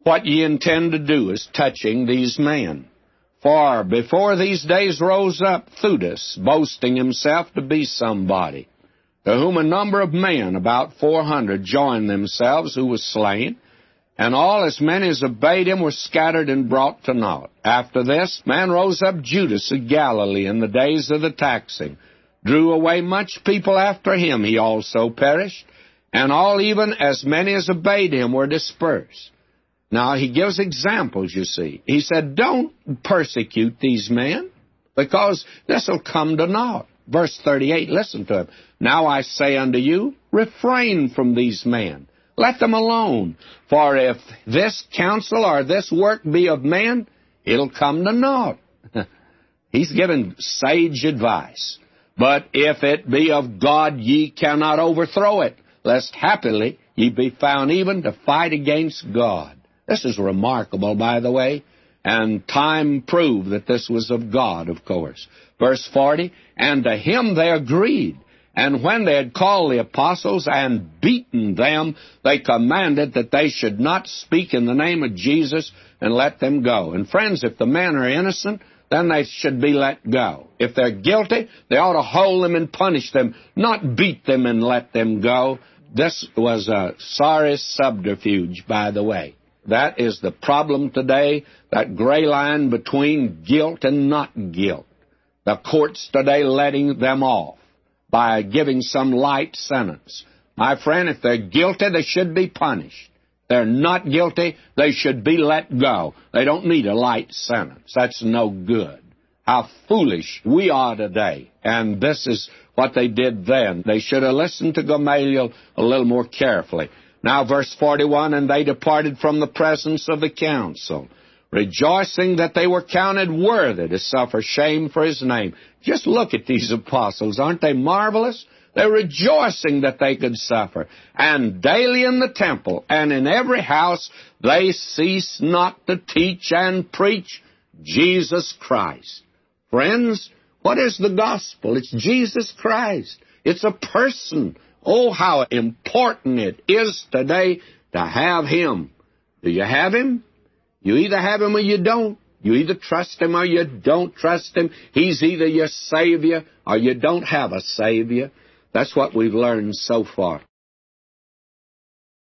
What ye intend to do is touching these men. For before these days rose up Theudas, boasting himself to be somebody, to whom a number of men, about four hundred, joined themselves, who was slain, and all as many as obeyed him were scattered and brought to naught. After this, man rose up Judas of Galilee in the days of the taxing, drew away much people after him, he also perished, and all even as many as obeyed him were dispersed. Now, he gives examples, you see. He said, Don't persecute these men, because this will come to naught. Verse 38, listen to him. Now I say unto you, refrain from these men. Let them alone. For if this counsel or this work be of man, it'll come to naught. *laughs* He's given sage advice. But if it be of God, ye cannot overthrow it, lest happily ye be found even to fight against God. This is remarkable, by the way, and time proved that this was of God, of course. Verse 40, And to him they agreed. And when they had called the apostles and beaten them, they commanded that they should not speak in the name of Jesus and let them go. And friends, if the men are innocent, then they should be let go. If they're guilty, they ought to hold them and punish them, not beat them and let them go. This was a sorry subterfuge, by the way. That is the problem today, that gray line between guilt and not guilt. The courts today letting them off by giving some light sentence. My friend, if they're guilty, they should be punished. They're not guilty, they should be let go. They don't need a light sentence. That's no good. How foolish we are today. And this is what they did then. They should have listened to Gamaliel a little more carefully. Now, verse 41 And they departed from the presence of the council, rejoicing that they were counted worthy to suffer shame for his name. Just look at these apostles. Aren't they marvelous? They're rejoicing that they could suffer. And daily in the temple and in every house they cease not to teach and preach Jesus Christ. Friends, what is the gospel? It's Jesus Christ. It's a person. Oh, how important it is today to have Him. Do you have Him? You either have Him or you don't. You either trust Him or you don't trust Him. He's either your Savior or you don't have a Savior. That's what we've learned so far.